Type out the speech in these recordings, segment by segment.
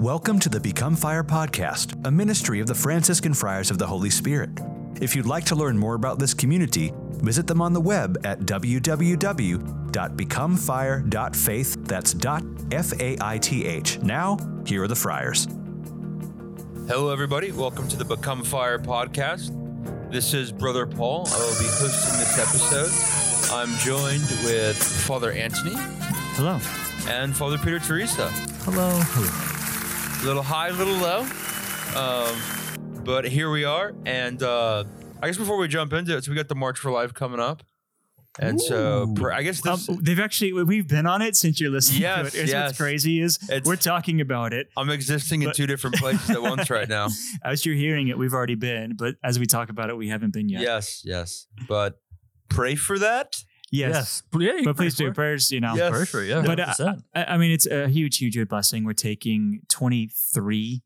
Welcome to the Become Fire podcast, a ministry of the Franciscan Friars of the Holy Spirit. If you'd like to learn more about this community, visit them on the web at www.becomefire.faith. That's dot F A I T H. Now, here are the friars. Hello, everybody. Welcome to the Become Fire podcast. This is Brother Paul. I will be hosting this episode. I'm joined with Father Anthony Hello. and Father Peter Teresa. Hello. Hello. Little high, a little low. Um, but here we are. And uh, I guess before we jump into it, so we got the March for Life coming up. And so Ooh. pr- I guess Um, they've actually we've been on it since you're listening Yes, to it. Yes. What's crazy is It's- we're talking about it I'm existing in two different places at once right now. as you're hearing it. We've already been, but as we talk about it, we haven't been yet. Yes, yes. But pray for that. Yes. Yeah, But please do for prayers. You know. Yes. Pray for it, yeah. But uh, I, I mean, it's a huge, huge blessing. We're taking 23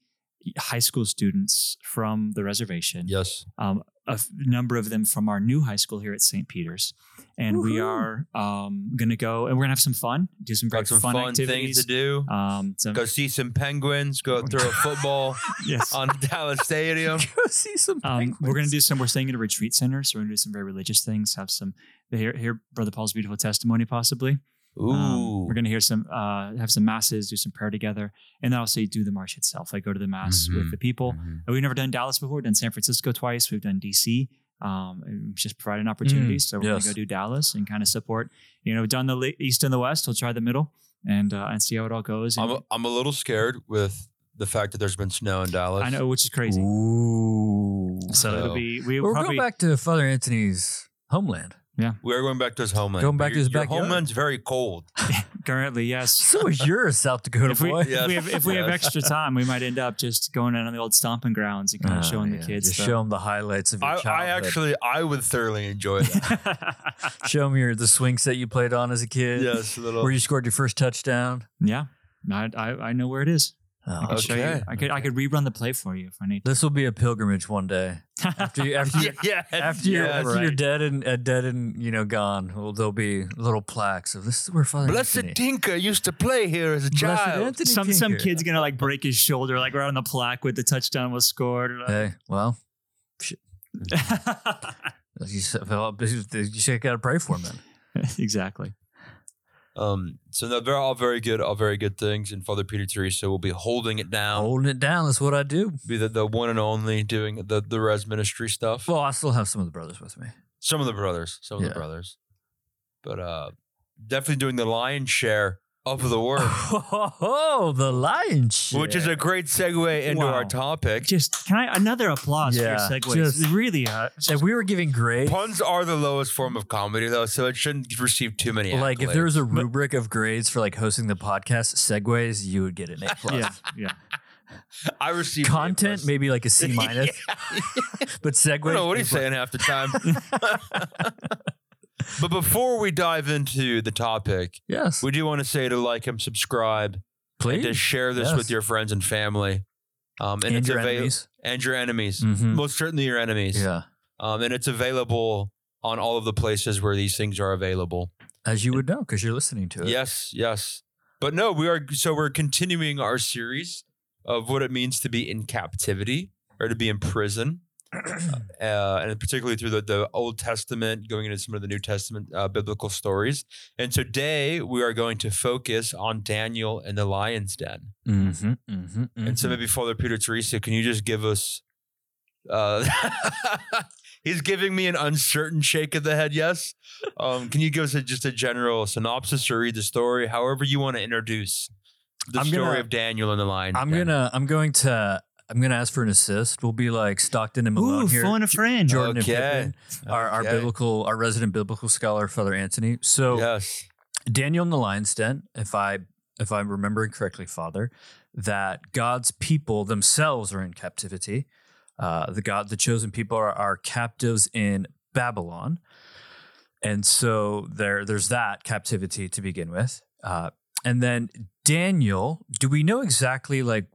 high school students from the reservation. Yes. um, a f- number of them from our new high school here at St. Peter's. And we are um, going to go and we're going to have some fun, do some very Got some fun, fun, things activities. to do. Um, some, Go see some penguins. Go throw a football yes. on Dallas Stadium. Go see some. Um, we're going to do some, we're staying at a retreat center. So we're going to do some very religious things, have some, hear, hear Brother Paul's beautiful testimony, possibly. Ooh. Um, we're going to hear some, uh, have some masses, do some prayer together, and then also do the march itself. Like go to the mass Mhm. with the people. Mhm. And We've never done Dallas before. We've done San Francisco twice. We've done DC. Um, and just providing opportunities. so we're yes. gonna go do Dallas and kind of support. You know, we've done the East and the West. We'll try the middle and uh, and see how it all goes. I'm a, I'm a little scared with the fact that there's been snow in Dallas. I know, which is crazy. Ooh. So, So- it'll be we We're probably going back to Father Anthony's homeland. We're going back to his homeland. Going back to your- his your backyard. homeland's very cold. currently yes. So is yours, South Dakota If we, boy. if, we have, if we have extra time, we might end up just going out on the old stomping grounds and kind of Oh, ah, showing yeah. the kids. Just the- show them the highlights of your I, I actually, I would thoroughly enjoy that. show them your the swing set you played on as a kid. yes, a little. Where you scored your first touchdown. yeah, I, I I know where it is. I Oh, can show you. Okay. I could I could rerun the play for you if I need. To. This will be a pilgrimage one day. After you, after you, yeah, after you're, yes. after you're dead and uh, dead and you know gone, well, there'll be little plaques of this is where Father Blessed Anthony. Tinker used to play here as a child. Anthony some some kid's gonna like break his shoulder like right on the plaque with the touchdown was scored. Hey, well, you said, you got to pray for him then. exactly. Um, so no, they're all very good, all very good things. And Father Peter Teresa will be holding it down, Holding it down, that's what I do. be the, the one and only doing the the res ministry stuff. Well, I still have some of the brothers with me. some of the brothers, some of Yeah. the brothers, but uh, definitely doing the lion's share of the work, Oh, the lion shit. which is a great segue into our topic. Just can I another applause Yeah, for your segues? just- really, uh, If we were giving grades, Puns are the lowest form of comedy, though, so it shouldn't receive too many. like if there was a rubric of grades for like hosting the podcast, segues, you would get an A plus. yeah, yeah. I received Content, A+. maybe like a C minus, but segues. I don't know what A he's plus. saying half the time. But before we dive into the topic, Yes, we do want to say to like and subscribe, and please. to share this Yes. with your friends and family, um, and, and your enemies. and your enemies, Mhm. most certainly your enemies. Yeah, Um, and it's available on all of the places where these things are available. as you would know because you're listening to it. Yes, yes. But no, we are so we're continuing our series of what it means to be in captivity or to be in prison. uh, and particularly through the, the Old Testament, going into some of the New Testament uh, biblical stories. And today we are going to focus on Daniel and the lion's den. Mm-hmm, mm-hmm, And so maybe Father Peter Teresa, can you just give us? Uh, he's giving me an uncertain shake of the head. Yes. Um, can you give us a, just a general synopsis or read the story, however you want to introduce the I'm story gonna- of Daniel and the lion? I'm den? gonna I'm going to I'm gonna ask for an assist. We'll be like Stockton and Malone Ooh, here. phone a friend. Jordan Okay. and Pippen, our, our Okay. biblical, our resident biblical scholar, Father Anthony. So Yes. Daniel and the lion's den, if I if I'm remembering correctly, Father, that God's people themselves are in captivity. Uh, the God, the chosen people are, are captives in Babylon, and so there there's that captivity to begin with. Uh, and then Daniel, do we know exactly like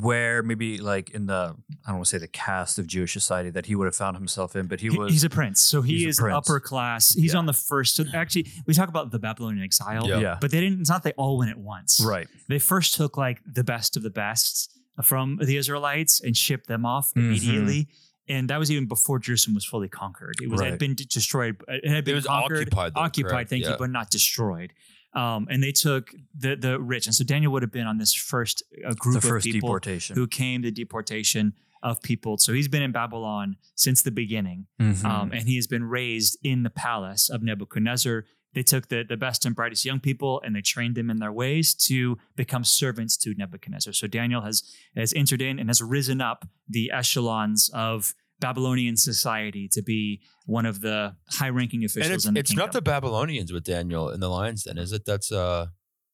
where maybe like in the I don't want to say the cast of Jewish society that he would have found himself in, but he He- was he's a prince, so he is upper class. He's Yeah. on the first. So actually, we talk about the Babylonian exile, Yeah. yeah, but they didn't. It's not they all went at once. right. They first took like the best of the best from the Israelites and shipped them off Mhm. immediately. And that was even before Jerusalem was fully conquered. It was it had been destroyed. It had been it was conquered, occupied, though, occupied. correct? Thank Yeah. you, but not destroyed. Um, and they took the the rich, and so Daniel would have been on this first uh, group The of first people deportation. who came to deportation of people. So he's been in Babylon since the beginning, Mhm. um, and he has been raised in the palace of Nebuchadnezzar. They took the, the best and brightest young people and they trained them in their ways to become servants to Nebuchadnezzar. So Daniel has has entered in and has risen up the echelons of Babylonian society to be one of the high-ranking officials And it's, in the it's not the. Babylonians with Daniel in the lion's then, is it? That's uh,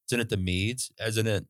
isn't it the Medes? Isn't it?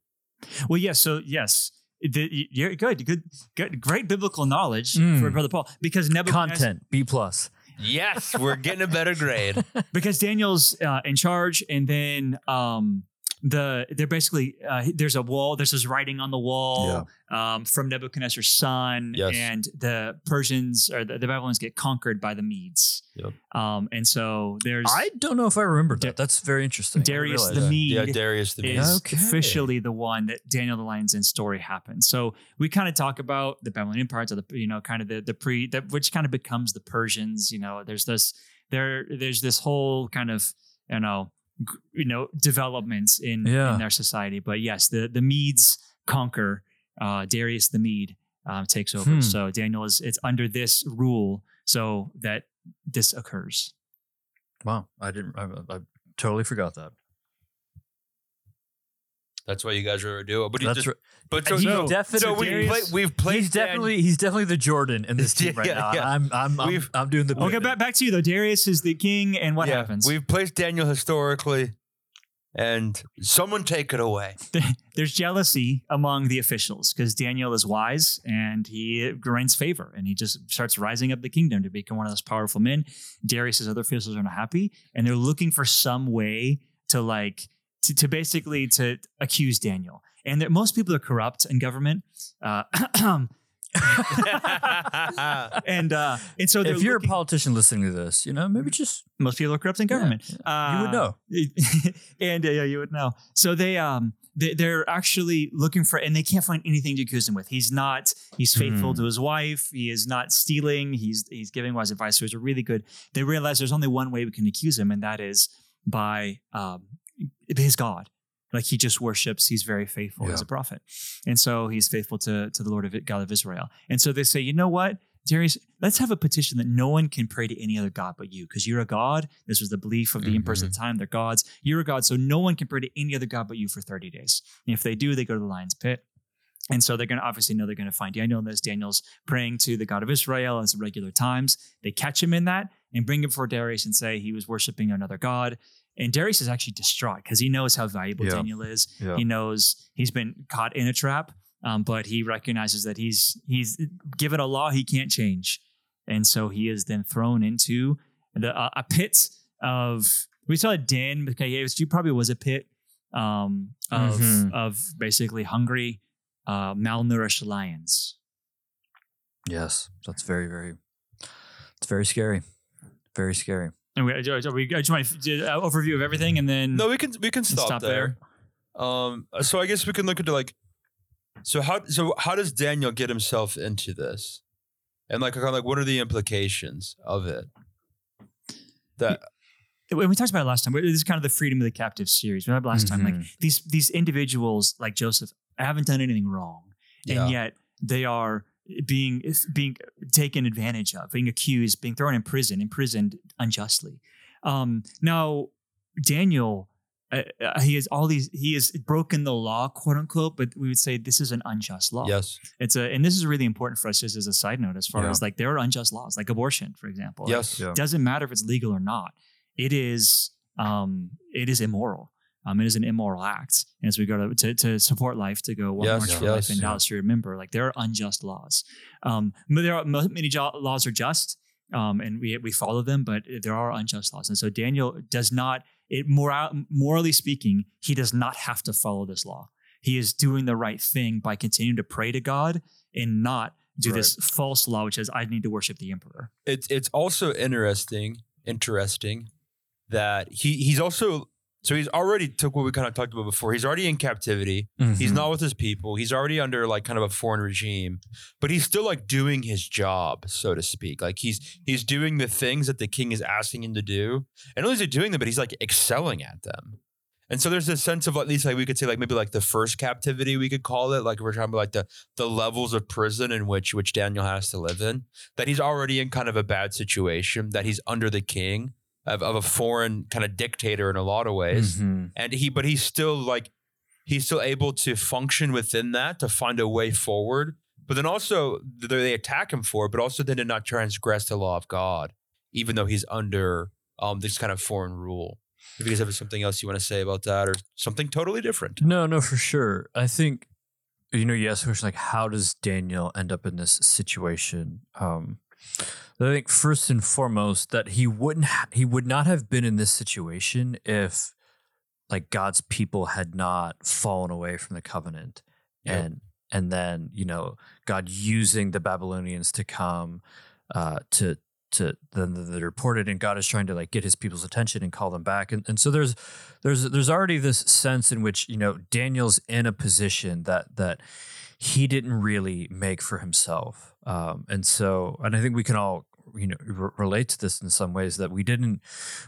Well, yes. So yes, the, you're good, good, good, great biblical knowledge Mm. for Brother Paul because Nebuchadnezzar, Content B plus. Yes, we're getting a better grade. because Daniel's uh, in charge, and then um, the they're basically uh, there's a wall. There's this writing on the wall um, from Nebuchadnezzar's son, Yes. and the Persians or the, the Babylonians get conquered by the Medes. Yep. Um, and so there's I don't know if I remember that. That's very interesting. Darius the that. Mede. yeah, Darius the Mede. is Okay. officially the one that Daniel the Lion's Den story happens. So we kind of talk about the Babylonian Empire, to the you know kind of the the pre that which kind of becomes the Persians. You know, there's this there there's this whole kind of you know g- you know developments in Yeah. in their society. But yes, the the Medes conquer. Uh, Darius the Mede um, takes over. Hmm. So Daniel is it's under this rule so that this occurs. Wow, I didn't. I, I totally forgot that. That's why you guys are do it. But he That's just, right. but so, He's so, definitely- so we Darius- play, we've played. he's definitely he's definitely the Jordan in this team right Yeah, now. yeah. I'm I'm I'm, We've- I'm doing the. Okay, back, back to you though. Darius is the king, and what yeah, happens? We've placed Daniel historically, and someone take it away. there's jealousy among the officials because Daniel is wise and he gains favor and he just starts rising up the kingdom to become one of those powerful men. Darius's other officials are not happy and they're looking for some way to like to, to basically to accuse Daniel. And that most people are corrupt in government. Uh, and uh, and so if you're looking- a politician listening to this, you know maybe just most people are corrupt in government. yeah, you would know. and uh, yeah, you would know. So they um they, they're actually looking for, and they can't find anything to accuse him with. He's not. He's faithful Hmm. to his wife. He is not stealing. He's he's giving wise advice. So it's a really good. They realize there's only one way we can accuse him, and that is by um his God. Like he just worships. He's very faithful as a prophet, and so he's faithful to to the Lord of God of Israel. And so they say, you know what? Darius, let's have a petition that no one can pray to any other God but you, because you're a God. This was the belief of the emperors at mm-hmm. the time. They're gods. You're a God, so no one can pray to any other God but you for 30 days. And if they do, they go to the lion's pit. And so they're going to obviously know they're going to find Daniel in this. Daniel's praying to the God of Israel at regular times. They catch him in that and bring him before Darius and say he was worshiping another God. And Darius is actually distraught because he knows how valuable Yeah. Daniel is. Yeah. He knows he's been caught in a trap, um, but he recognizes that he's he's given a law he can't change, and so he is then thrown into the uh, a pit of we saw a den because it probably was a pit um, of Mhm. of basically hungry, uh, malnourished lions. Yes, that's very very. It's very scary. Very scary. And we, are we, I just want an overview of everything, and then No, we can we can stop, stop there. there. Um, so I guess we can look into like, so how so how does Daniel get himself into this, and like kind of like what are the implications of it? That when we talked about it last time, this is kind of the freedom of the captive series. We had last time, like Mhm. these these individuals like Joseph haven't done anything wrong, yeah, and yet they are being being taken advantage of, being accused, being thrown in prison, imprisoned unjustly. Um, now, Daniel, uh, uh, he has all these. He has broken the law, quote unquote, but we would say this is an unjust law. yes, It's a, and this is really important for us just as a side note, as far Yeah. as like there are unjust laws, like abortion, for example. Like, yes, Yeah. doesn't matter if it's legal or not. It is um, it is immoral. Um, it is an immoral act. And as we go to, to, to support life, to go one Yes, march for yes, life and yeah. Dallas to remember, like there are unjust laws. Um, there are many jo- laws are just, um, and we we follow them, but there are unjust laws. And so Daniel does not. It moral, morally speaking, he does not have to follow this law. he is doing the right thing by continuing to pray to God and not do this false law, which says I need to worship the emperor. It's it's also interesting, interesting that he he's also so he's already took what we kind of talked about before. He's already in captivity. He's Mhm. not with his people. He's already under like kind of a foreign regime, but he's still like doing his job, so to speak. Like he's he's doing the things that the king is asking him to do, and not only is he doing them, but he's like excelling at them. And so there's this sense of at least like we could say like maybe like the first captivity we could call it like we're talking about like the the levels of prison in which which Daniel has to live in that he's already in kind of a bad situation that he's under the king of, of a foreign kind of dictator in a lot of ways Mhm. and he but he's still like he's still able to function within that to find a way forward but then also they attack him for it but also then to not transgress the law of god even though he's under um this kind of foreign rule if you guys have something else you want to say about that or something totally different No, no, for sure. I think you know, you asked the question like, how does Daniel end up in this situation? Um, I think first and foremost that he wouldn't, ha- he would not have been in this situation if like God's people had not fallen away from the covenant, Yeah. and and then you know God using the Babylonians to come uh, to to then they reported and God is trying to like get his people's attention and call them back. And, and so there's there's there's already this sense in which you know Daniel's in a position that that he didn't really make for himself um, and so and I think we can all you know r- relate to this in some ways that we didn't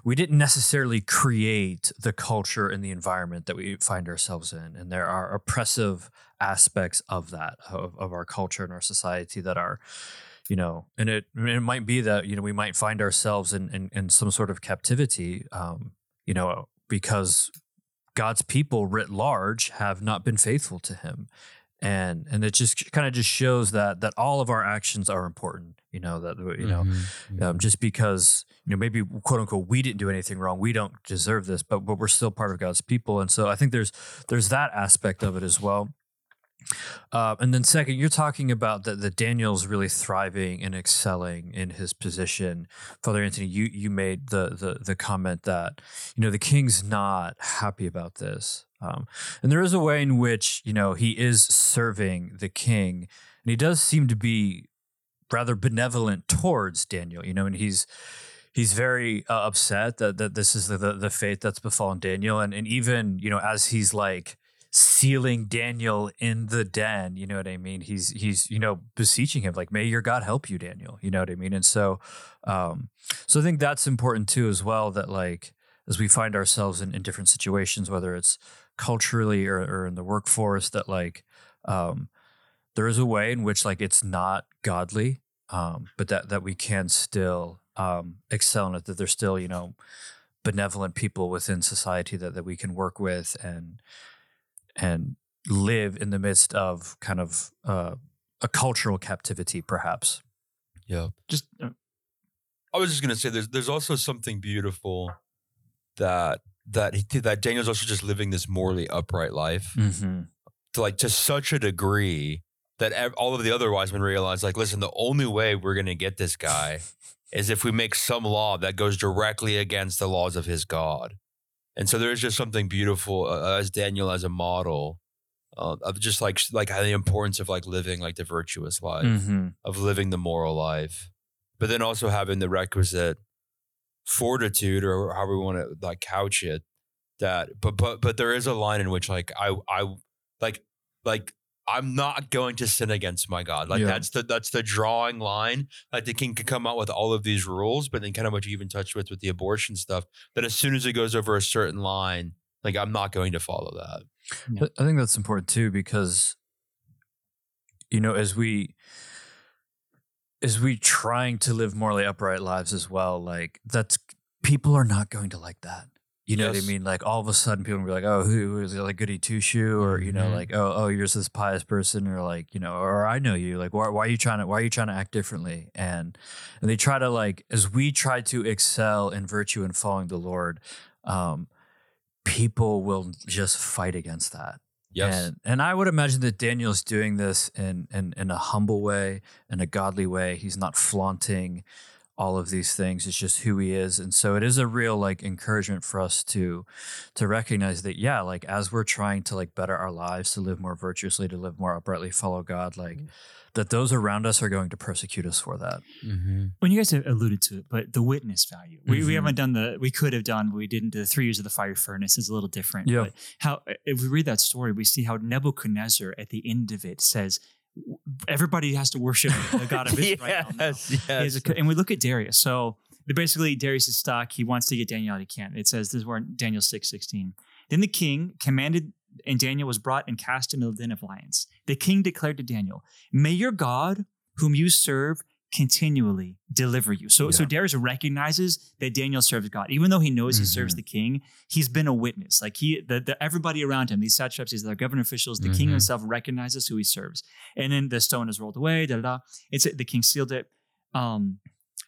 we didn't necessarily create the culture and the environment that we find ourselves in. And there are oppressive aspects of that of, of our culture and our society that are you know and it it might be that you know we might find ourselves in in, in some sort of captivity um you know because god's people writ large have not been faithful to him and and it just kind of just shows that that all of our actions are important you know that you know Mm-hmm. um, just because you know maybe quote unquote we didn't do anything wrong we don't deserve this but but we're still part of god's people and so i think there's there's that aspect of it as well uh, and then second you're talking about that that daniel's really thriving and excelling in his position. Father anthony you you made the the the comment that you know the king's not happy about this. Um, and there is a way in which you know he is serving the king and he does seem to be rather benevolent towards Daniel, you know, and he's he's very uh, upset that that this is the, the the fate that's befallen Daniel, and and even you know as he's like sealing Daniel in the den, you know what I mean? He's he's you know beseeching him like, "May your God help you, Daniel." You know what I mean? And so, um, so I think that's important too as well. That like as we find ourselves in, in different situations, whether it's culturally or, or in the workforce, that like um, there is a way in which like it's not godly um, but that that we can still um, excel in it. That there's still you know benevolent people within society that that we can work with and and live in the midst of kind of uh, a cultural captivity, perhaps. yeah Just uh, I was just gonna say there's there's also something beautiful that that he, that Daniel's also just living this morally upright life Mm-hmm. to like to such a degree that ev- all of the other wise men realize like listen the only way we're gonna get this guy is if we make some law that goes directly against the laws of his God and so there's just something beautiful uh, as Daniel as a model uh, of just like like the importance of like living like the virtuous life Mm-hmm. of living the moral life, but then also having the requisite fortitude or however we want to like couch it. That, but but but there is a line in which like I I like like I'm not going to sin against my God. Like Yeah. that's the that's the drawing line. Like the king can come out with all of these rules, but then kind of what you even touched with with the abortion stuff. That as soon as it goes over a certain line, like I'm not going to follow that. But I think that's important too because you know as we as we trying to live morally upright lives as well like that's people are not going to like that you know what I mean? Like all of a sudden people will be like oh who, is like goody two shoe? or you know Mhm. like oh oh you're just this pious person or like you know or I know you. Like why, why are you trying to why are you trying to act differently? And and they try to like as we try to excel in virtue and following the Lord um people will just fight against that. Yes. and, and I would imagine that Daniel's doing this in, in, in a humble way, in a godly way. He's not flaunting all of these things. It's just who he is. And so it is a real like encouragement for us to to recognize that, yeah, like as we're trying to like better our lives, to live more virtuously, to live more uprightly, follow God, like that those around us are going to persecute us for that. Mm-hmm. when you guys have alluded to it, but the witness value, we, we Mhm. haven't done the, we could have done, but we didn't do the three years of the fire furnace is a little different. Yeah. But how, if we read that story, we see how Nebuchadnezzar at the end of it says, everybody has to worship the God of Israel. yes, has yes. a- and we look at Darius. So basically, Darius is stuck. He wants to get Daniel out. He can't. It says this is where Daniel six sixteen. Then the king commanded, and Daniel was brought and cast into the den of lions. The king declared to Daniel, "May your God, whom you serve." Continually deliver you. So, so Darius recognizes that Daniel serves God, even though he knows he serves Mhm. the king. He's been a witness. Like he, the, the everybody around him, these satraps, these other government officials, the king Mhm. himself recognizes who he serves. And then the stone is rolled away. Da da da. It's the king sealed it. Um,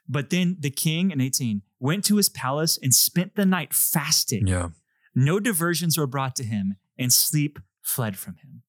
but then the king in 18 went to his palace and spent the night fasting. Yeah. No diversions were brought to him, and sleep fled from him.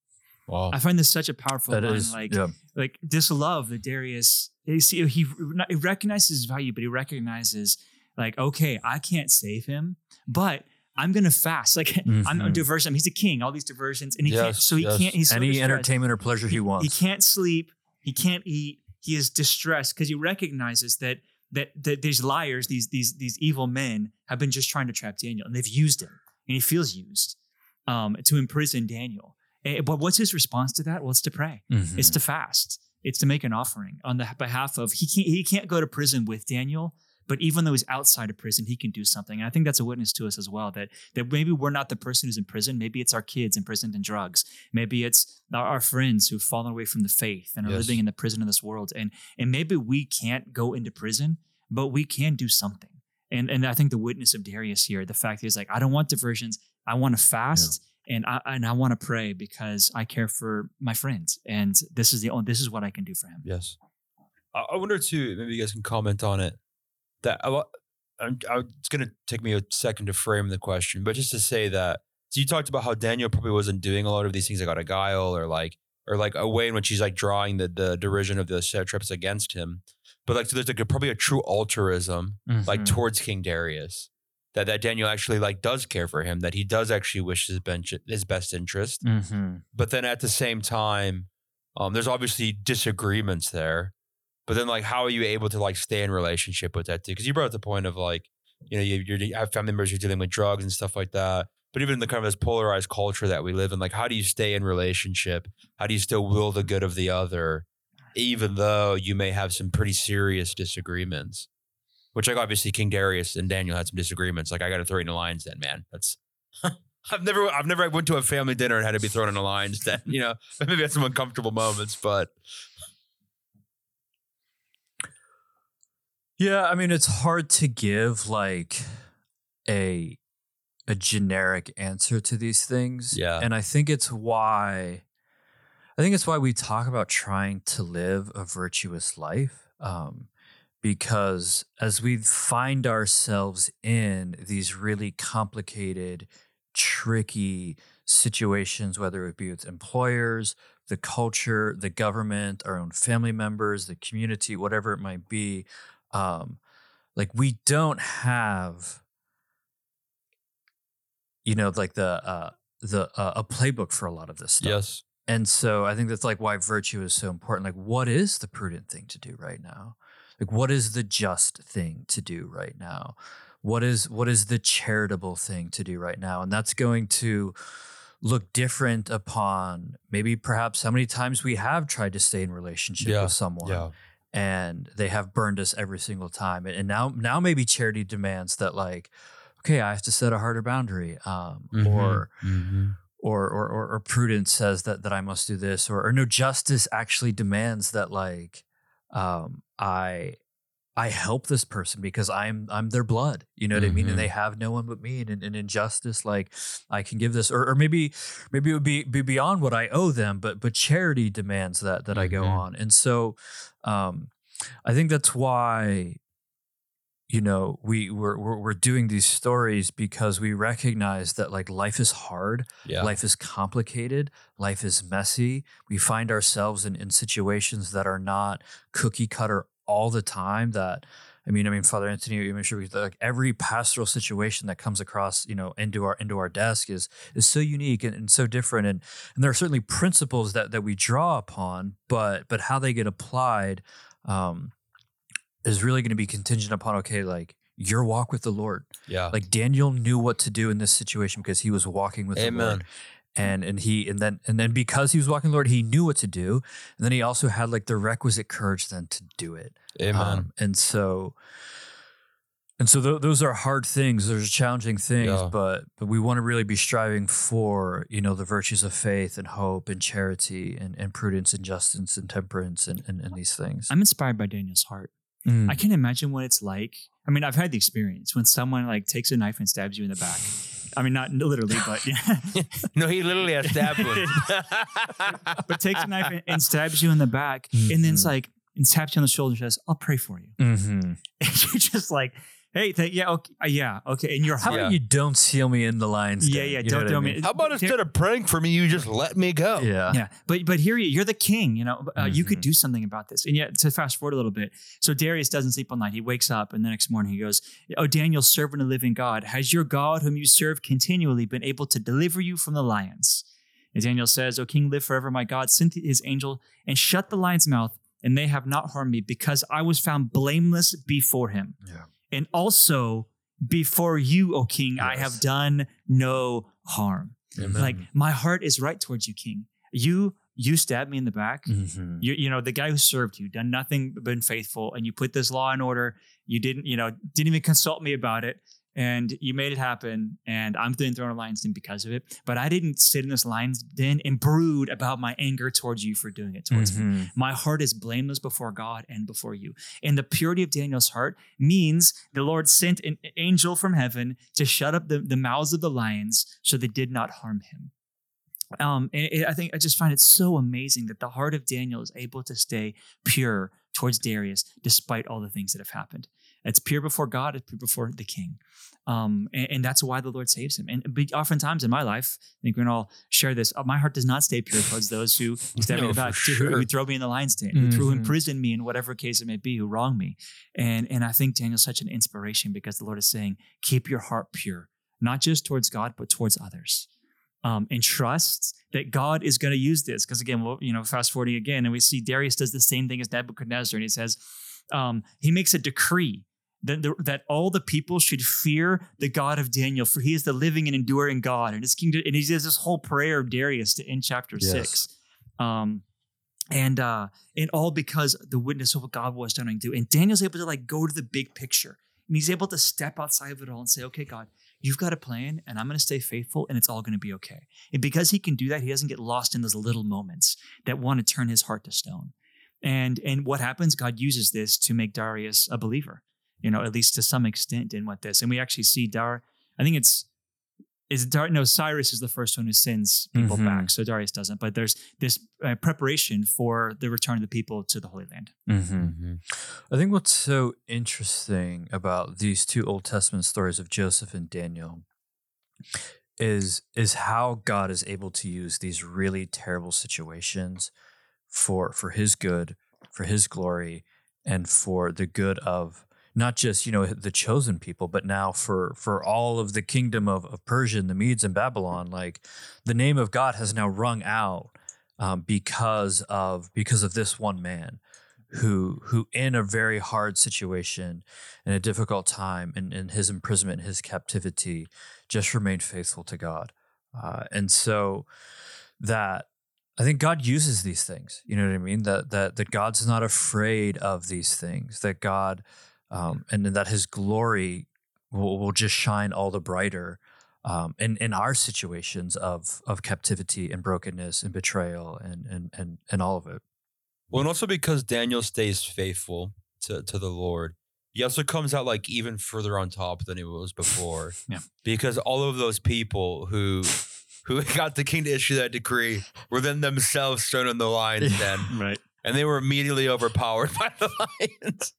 Wow. I find this such a powerful That line. is, like, yeah. like this love that Darius, see, he, he recognizes his value, but he recognizes, like, okay, I can't save him, but I'm gonna fast. Like, I'm a Mhm. diversion. He's a king. All these diversions, and he can't. So he yes. can't. He's so Any distressed. entertainment or pleasure he wants. He can't sleep. He can't eat. He is distressed because he recognizes that that that these liars, these these these evil men, have been just trying to trap Daniel, and they've used him, and he feels used um, to imprison Daniel. Eh, But what's his response to that? Well, it's to pray. Mhm. It's to fast. It's to make an offering on the behalf of he can't he can't go to prison with Daniel, but even though he's outside of prison, he can do something. And I think that's a witness to us as well that that maybe we're not the person who's in prison. Maybe it's our kids imprisoned in drugs. Maybe it's our, friends who've fallen away from the faith and are Yes. living in the prison of this world. And and maybe we can't go into prison, but we can do something. And and I think the witness of Darius here, the fact is like I don't want diversions. I want to fast and I and I want to pray because I care for my friends, and this is the only this is what I can do for him. Yes. I, I wonder too. Maybe you guys can comment on it. That I, I'm, I, it's going to take me a second to frame the question, but just to say that. So you talked about how Daniel probably wasn't doing a lot of these things like out of guile or like or like a way in which he's like drawing the the derision of the satraps against him. But like so there's like a, probably a true altruism like Mhm. towards King Darius. That that Daniel actually like does care for him. That he does actually wish his bench his best interest Mhm. but then at the same time, um, there's obviously disagreements there. But then, like, how are you able to like stay in relationship with that too? Because you brought up the point of like, you know, you, you're- have family members you're dealing with drugs and stuff like that. But even in the kind of this polarized culture that we live in, like, how do you stay in relationship? How do you still will the good of the other, even though you may have some pretty serious disagreements? Which, like, obviously, King Darius and Daniel had some disagreements. Like, I got to throw you in the lines, then, man. That's I've never, I've never went to a family dinner and had to be thrown in a lines. Then, you know, maybe had some uncomfortable moments, but Yeah, I mean it's hard to give like a a generic answer to these things. Yeah. And I think it's why I think it's why we talk about trying to live a virtuous life. Um, because as we find ourselves in these really complicated, tricky situations, whether it be with employers, the culture, the government, our own family members, the community, whatever it might be, um, like we don't have, you know, like the uh, the uh, a playbook for a lot of this stuff. yes, And so I think that's like why virtue is so important. Like, what is the prudent thing to do right now? Like, what is the just thing to do right now? What is what is the charitable thing to do right now? And that's going to look different upon maybe perhaps how many times we have tried to stay in relationship Yeah, with someone yeah, and they have burned us every single time. And now now maybe charity demands that like, okay, I have to set a harder boundary. Um, or Mhm. or, or or or prudence says that that I must do this, or or no justice actually demands that like um I I help this person because I'm I'm their blood. You know what I mean? And they have no one but me. And in injustice, like I can give this, or, or maybe maybe it would be be beyond what I owe them, but but charity demands that that I go Mhm. on. And so um I think that's why you know we we're, we're we're doing these stories because we recognize that like life is hard yeah, life is complicated life is messy. We find ourselves in, in situations that are not cookie cutter all the time that I mean, I mean, Father Anthony, you sure we like every pastoral situation that comes across, you know, into our into our desk is is so unique and, and so different, and and there are certainly principles that that we draw upon, but but how they get applied um, is really going to be contingent upon okay, like your walk with the Lord. Yeah. Like Daniel knew what to do in this situation because he was walking with the Lord Amen. and and he and then and then because he was walking with the Lord, he knew what to do, and then he also had like the requisite courage then to do it. Amen. Um, and so, and so th- those are hard things. Those are challenging things, Yeah. but but we want to really be striving for you know the virtues of faith and hope and charity and, and prudence and justice and temperance and, and, and these things. I'm inspired by Daniel's heart. Mm. I can imagine what it's like. I mean, I've had the experience when someone like takes a knife and stabs you in the back. I mean, not literally, but yeah. no, he literally has stabbed one. but takes a knife and, and stabs you in the back, and then it's Mhm. like and taps you on the shoulder and says, "I'll pray for you." hmm And you're just like, "Hey, th- yeah, okay, uh, yeah, okay." And your How Yeah. about you don't seal me in the lion's yeah, den? yeah, You don't what I don't mean? How about instead of praying for me, you just let me go? Yeah. yeah, but but here you, you're the king. You know, uh, you could Mhm. do something about this. And yet, to fast forward a little bit, so Darius doesn't sleep all night. He wakes up, and the next morning he goes, "Oh, Daniel, servant of the living God, has your God, whom you serve continually, been able to deliver you from the lions?" And Daniel says, "O King, live forever. My God sent his angel and shut the lion's mouth, and they have not harmed me, because I was found blameless before him." Yeah. And also before you, O King, I have done no harm. Amen. Like my heart is right towards you, King. You you stabbed me in the back. Mhm. You you know the guy who served you, done nothing but been faithful, and you put this law in order. You didn't you know didn't even consult me about it, and you made it happen. And I'm being thrown a lion's den because of it. But I didn't sit in this lion's den and brood about my anger towards you for doing it towards me. Mhm. My heart is blameless before God and before you. And the purity of Daniel's heart means the Lord sent an angel from heaven to shut up the, the mouths of the lions so they did not harm him. Um, and it- I think I just find it so amazing that the heart of Daniel is able to stay pure towards Darius despite all the things that have happened. It's pure before God, it's pure before the king. Um, and, and that's why the Lord saves him. And oftentimes in my life, I think we can all share this. uh, My heart does not stay pure towards those who in No, for who- who, throw me in the lion's den, who, who imprison me in whatever case it may be, who wrong me. And and I think Daniel's such an inspiration because the Lord is saying, keep your heart pure, not just towards God, but towards others. Um, and trust that God is going to use this. Because again, we'll, you know, fast forwarding again, and we see Darius does the same thing as Nebuchadnezzar, and he says, um, he makes a decree that, the, that all the people should fear the God of Daniel, for he is the living and enduring God. And his kingdom, and he does this whole prayer of Darius to end chapter Yes. six. Um, and uh, and all because the witness of what God was done and do. And Daniel's able to like go to the big picture, and he's able to step outside of it all and say, "Okay, God, you've got a plan, and I'm going to stay faithful, and it's all going to be okay." And because he can do that, he doesn't get lost in those little moments that want to turn his heart to stone. And and what happens? God uses this to make Darius a believer, you know, at least to some extent in what this. And we actually see Dar. I think it's is Dar. No, Cyrus is the first one who sends people Mhm. back, so Darius doesn't. But there's this uh, preparation for the return of the people to the Holy Land. Mhm. I think what's so interesting about these two Old Testament stories of Joseph and Daniel is is how God is able to use these really terrible situations for for his good, for his glory, and for the good of not just, you know, the chosen people, but now for for all of the kingdom of, of Persia and the Medes and Babylon. Like the name of God has now rung out um, because of because of this one man who who in a very hard situation in a difficult time in, in his imprisonment his captivity just remained faithful to god uh, and so that i think god uses these things you know what i mean that that that god's not afraid of these things that god um, and that his glory will, will just shine all the brighter um, in, in our situations of of captivity and brokenness and betrayal and and and, and all of it Well, and also because Daniel stays faithful to, to the Lord, he also comes out like even further on top than he was before. Yeah. Because all of those people who who got the king to issue that decree were then themselves thrown in the lion's den. Right. And they were immediately overpowered by the lions.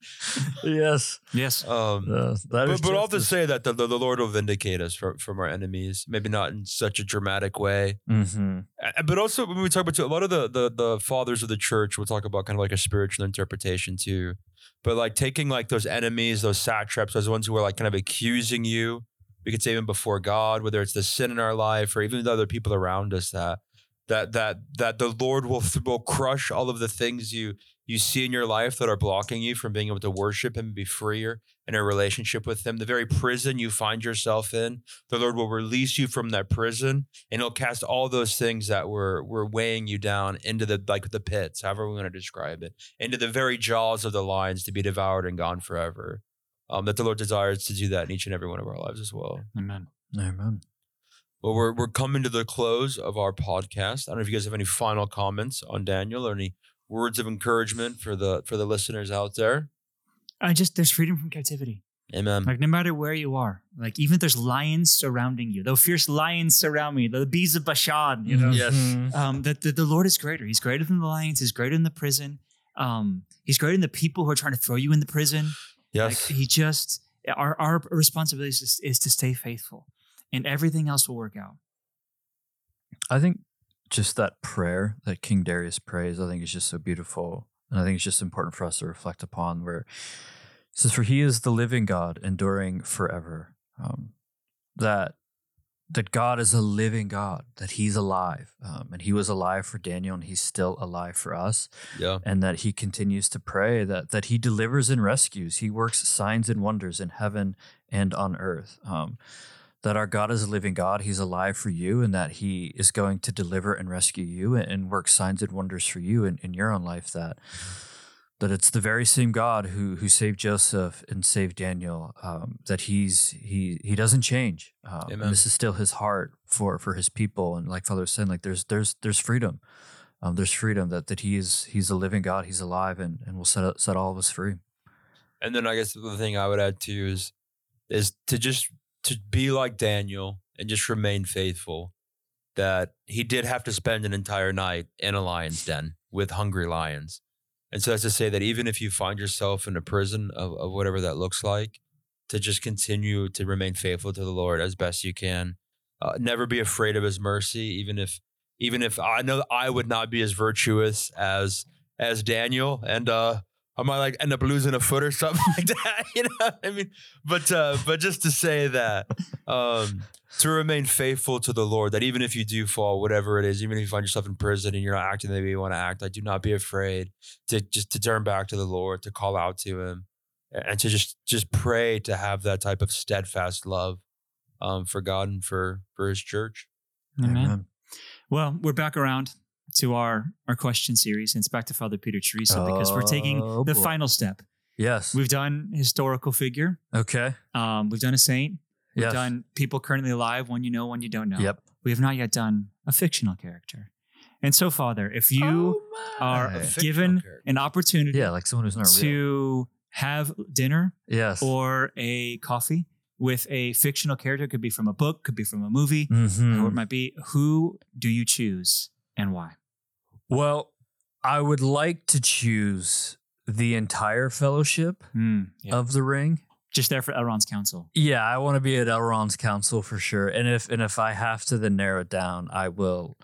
yes. Yes. Um, Uh, that is but, but all to say that the, the, the Lord will vindicate us from, from our enemies, maybe not in such a dramatic way. Mhm. Uh, But also when we talk about a lot of the, the the fathers of the church, we'll talk about kind of like a spiritual interpretation too. But like taking like those enemies, those satraps, those ones who are like kind of accusing you, we could say even before God, whether it's the sin in our life or even the other people around us that that that that the Lord will will crush all of the things you you see in your life that are blocking you from being able to worship Him be freer in a relationship with Him. The very prison you find yourself in, the Lord will release you from that prison, and He'll cast all those things that were were weighing you down into the like the pits, however we want to describe it, into the very jaws of the lions to be devoured and gone forever. Um, that the Lord desires to do that in each and every one of our lives as well. Amen. Amen. Well, we're we're coming to the close of our podcast. I don't know if you guys have any final comments on Daniel or any words of encouragement for the for the listeners out there. I just there's freedom from captivity. Amen. Like no matter where you are, like even if there's lions surrounding you, though fierce lions surround me, the bees of Bashan, you know, Yes. Mhm. um, that the, the Lord is greater. He's greater than the lions. He's greater than the prison. Um, he's greater than the people who are trying to throw you in the prison. Yes. Like he just our our responsibility is to, is to stay faithful, and everything else will work out. I think just that prayer that King Darius prays, I think is just so beautiful. And I think it's just important for us to reflect upon where it says, For he is the living God, enduring forever. Um, that that God is a living God, that he's alive. Um, and he was alive for Daniel and he's still alive for us. yeah. And that he continues to pray that that he delivers and rescues. He works signs and wonders in heaven and on earth. Um, that our God is a living God. He's alive for you, and that He is going to deliver and rescue you and, and work signs and wonders for you in, in your own life. That that it's the very same God who who saved Joseph and saved Daniel. Um, that He's He He doesn't change. Um, this is still His heart for for His people. And like Father was saying, like there's there's there's freedom. Um, there's freedom that that He is He's a living God. He's alive and and will set set all of us free. And then I guess the thing I would add too is is to just to be like Daniel and just remain faithful. That he did have to spend an entire night in a lion's den with hungry lions. And so that's to say that even if you find yourself in a prison of, of whatever that looks like, to just continue to remain faithful to the Lord as best you can. Uh, never be afraid of his mercy, even if even if I know I would not be as virtuous as as Daniel and uh I might like end up losing a foot or something like that. You know, what I mean, but uh, but just to say that um, to remain faithful to the Lord, that even if you do fall, whatever it is, even if you find yourself in prison and you're not acting the way you want to act, like do not be afraid to just to turn back to the Lord, to call out to Him, and to just just pray to have that type of steadfast love um, for God and for for His church. Amen. Well, we're back around to our our question series, and it's back to Father Peter Teresa because we're taking Oh, the boy. final step. Yes. We've done historical figure. okay. Um, we've done a saint. We've Yes. done people currently alive, one you know, one you don't know. Yep. We have not yet done a fictional character. And so, Father, if you Oh, are my. given character. an opportunity Yeah, like someone who's not real. to have dinner Yes. or a coffee with a fictional character, could be from a book, could be from a movie, Mhm. or it might be, who do you choose and why? Well, I would like to choose the entire fellowship Mm, yeah. of the ring. Just there for Elrond's council. Yeah, I want to be at Elrond's council for sure. And if and if I have to then narrow it down, I will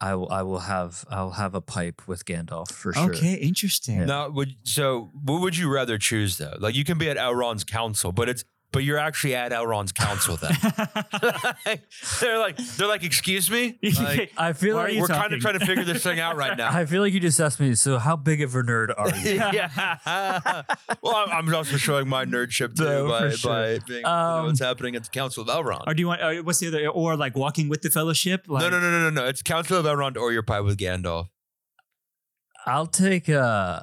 I will I will have I'll have a pipe with Gandalf for sure. Okay, interesting. Yeah. Now, would so what would you rather choose though? Like you can be at Elrond's council, but it's but you're actually at Elrond's council then. they're like they're like, excuse me. Like, I feel like we're kind of trying to figure this thing out right now. I feel like you just asked me, so how big of a nerd are you? yeah. well, I'm, I'm also showing my nerdship too No, by, sure. by being Um, what's happening at the Council of Elrond. or do you want, uh, what's the other, or like walking with the fellowship? Like, no, no, no, no, no, no. It's Council of Elrond or your pie with Gandalf. I'll take uh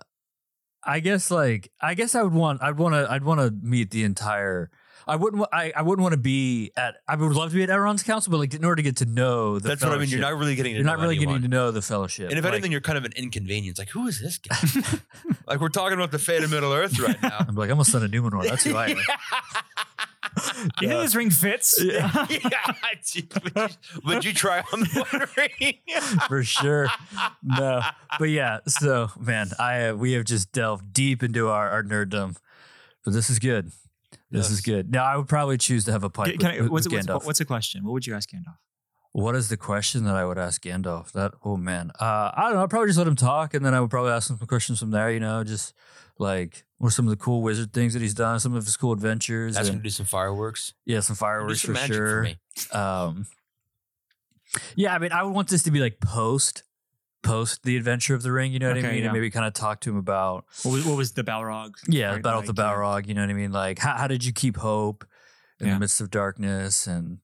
I guess like I guess I would want I'd want to I'd want to meet the entire I wouldn't I, I wouldn't want to be at I would love to be at Elrond's council but like in order to get to know the That's what I mean. You're not really getting to you're not know really anyone. getting to know the fellowship. And if Like, anything, you're kind of an inconvenience. Like, who is this guy? like, we're talking about the fate of Middle Earth right now. I'm like I'm a son of Numenor. That's who I am. You think this ring fits? yeah, would, you, would you try on the one ring? for sure. No, but yeah. So, man, I uh, we have just delved deep into our, our nerddom, but this is good. This is good. Now, I would probably choose to have a pipe Can, can I, what's, with what's, Gandalf. what's the question? What would you ask Gandalf? What is the question that I would ask Gandalf? That oh man, uh, I don't know. I'd probably just let him talk, and then I would probably ask him some questions from there. You know, just like what are some of the cool wizard things that he's done, some of his cool adventures, Ask him to do some fireworks. yeah, some Do fireworks some for magic sure. me. Um, yeah, I mean, I would want this to be like post, post the adventure of the ring. You know what I mean? yeah. And maybe kind of talk to him about What was, what was the Balrog? yeah, right? Battle of the Balrog. You know what I mean? Like, how, how did you keep hope in Yeah. the midst of darkness? And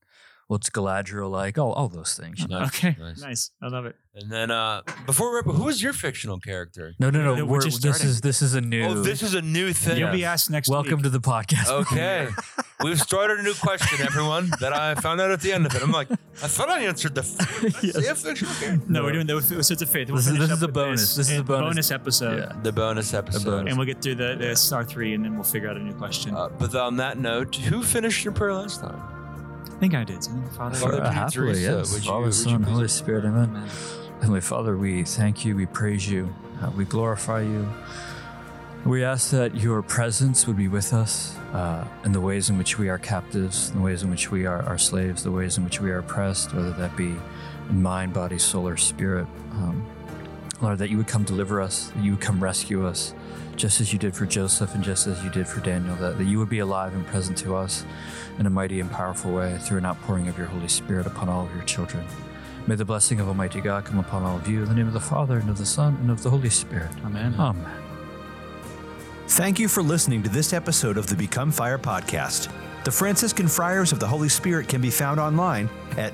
what's Galadriel like? All all those things. Nice, Okay, nice. nice. I love it. And then uh before we wrap, who is your fictional character? No, no, no. No, we're We're, just this starting. is this is a new. Oh, this is a new thing. You'll be asked next Welcome week. to the podcast. Okay. We've started a new question, everyone, that I found out at the end of it. I'm like, I thought I answered the f- Yes. say a fictional character. No, we're doing the so it's a faith. We'll This is- this is a bonus. This is a and bonus. episode. Yeah. The bonus episode. bonus. And we'll get through the, the star three, and then we'll figure out a new question. Uh, but on that note, who finished your prayer last time? I think I did. Something, Father. Father Uh, Peter, happily, yes. would you- Father, Son, Holy Spirit, amen. Heavenly Father, we thank you, we praise you, uh, we glorify you. We ask that your presence would be with us uh, in the ways in which we are captives, in the ways in which we are, are slaves, the ways in which we are oppressed, whether that be in mind, body, soul, or spirit. Um, Lord, that you would come deliver us, that you would come rescue us, just as you did for Joseph and just as you did for Daniel, that, that you would be alive and present to us in a mighty and powerful way through an outpouring of your Holy Spirit upon all of your children. May the blessing of Almighty God come upon all of you in the name of the Father, and of the Son, and of the Holy Spirit. Amen. Amen. Thank you for listening to this episode of the Become Fire podcast. The Franciscan Friars of the Holy Spirit can be found online at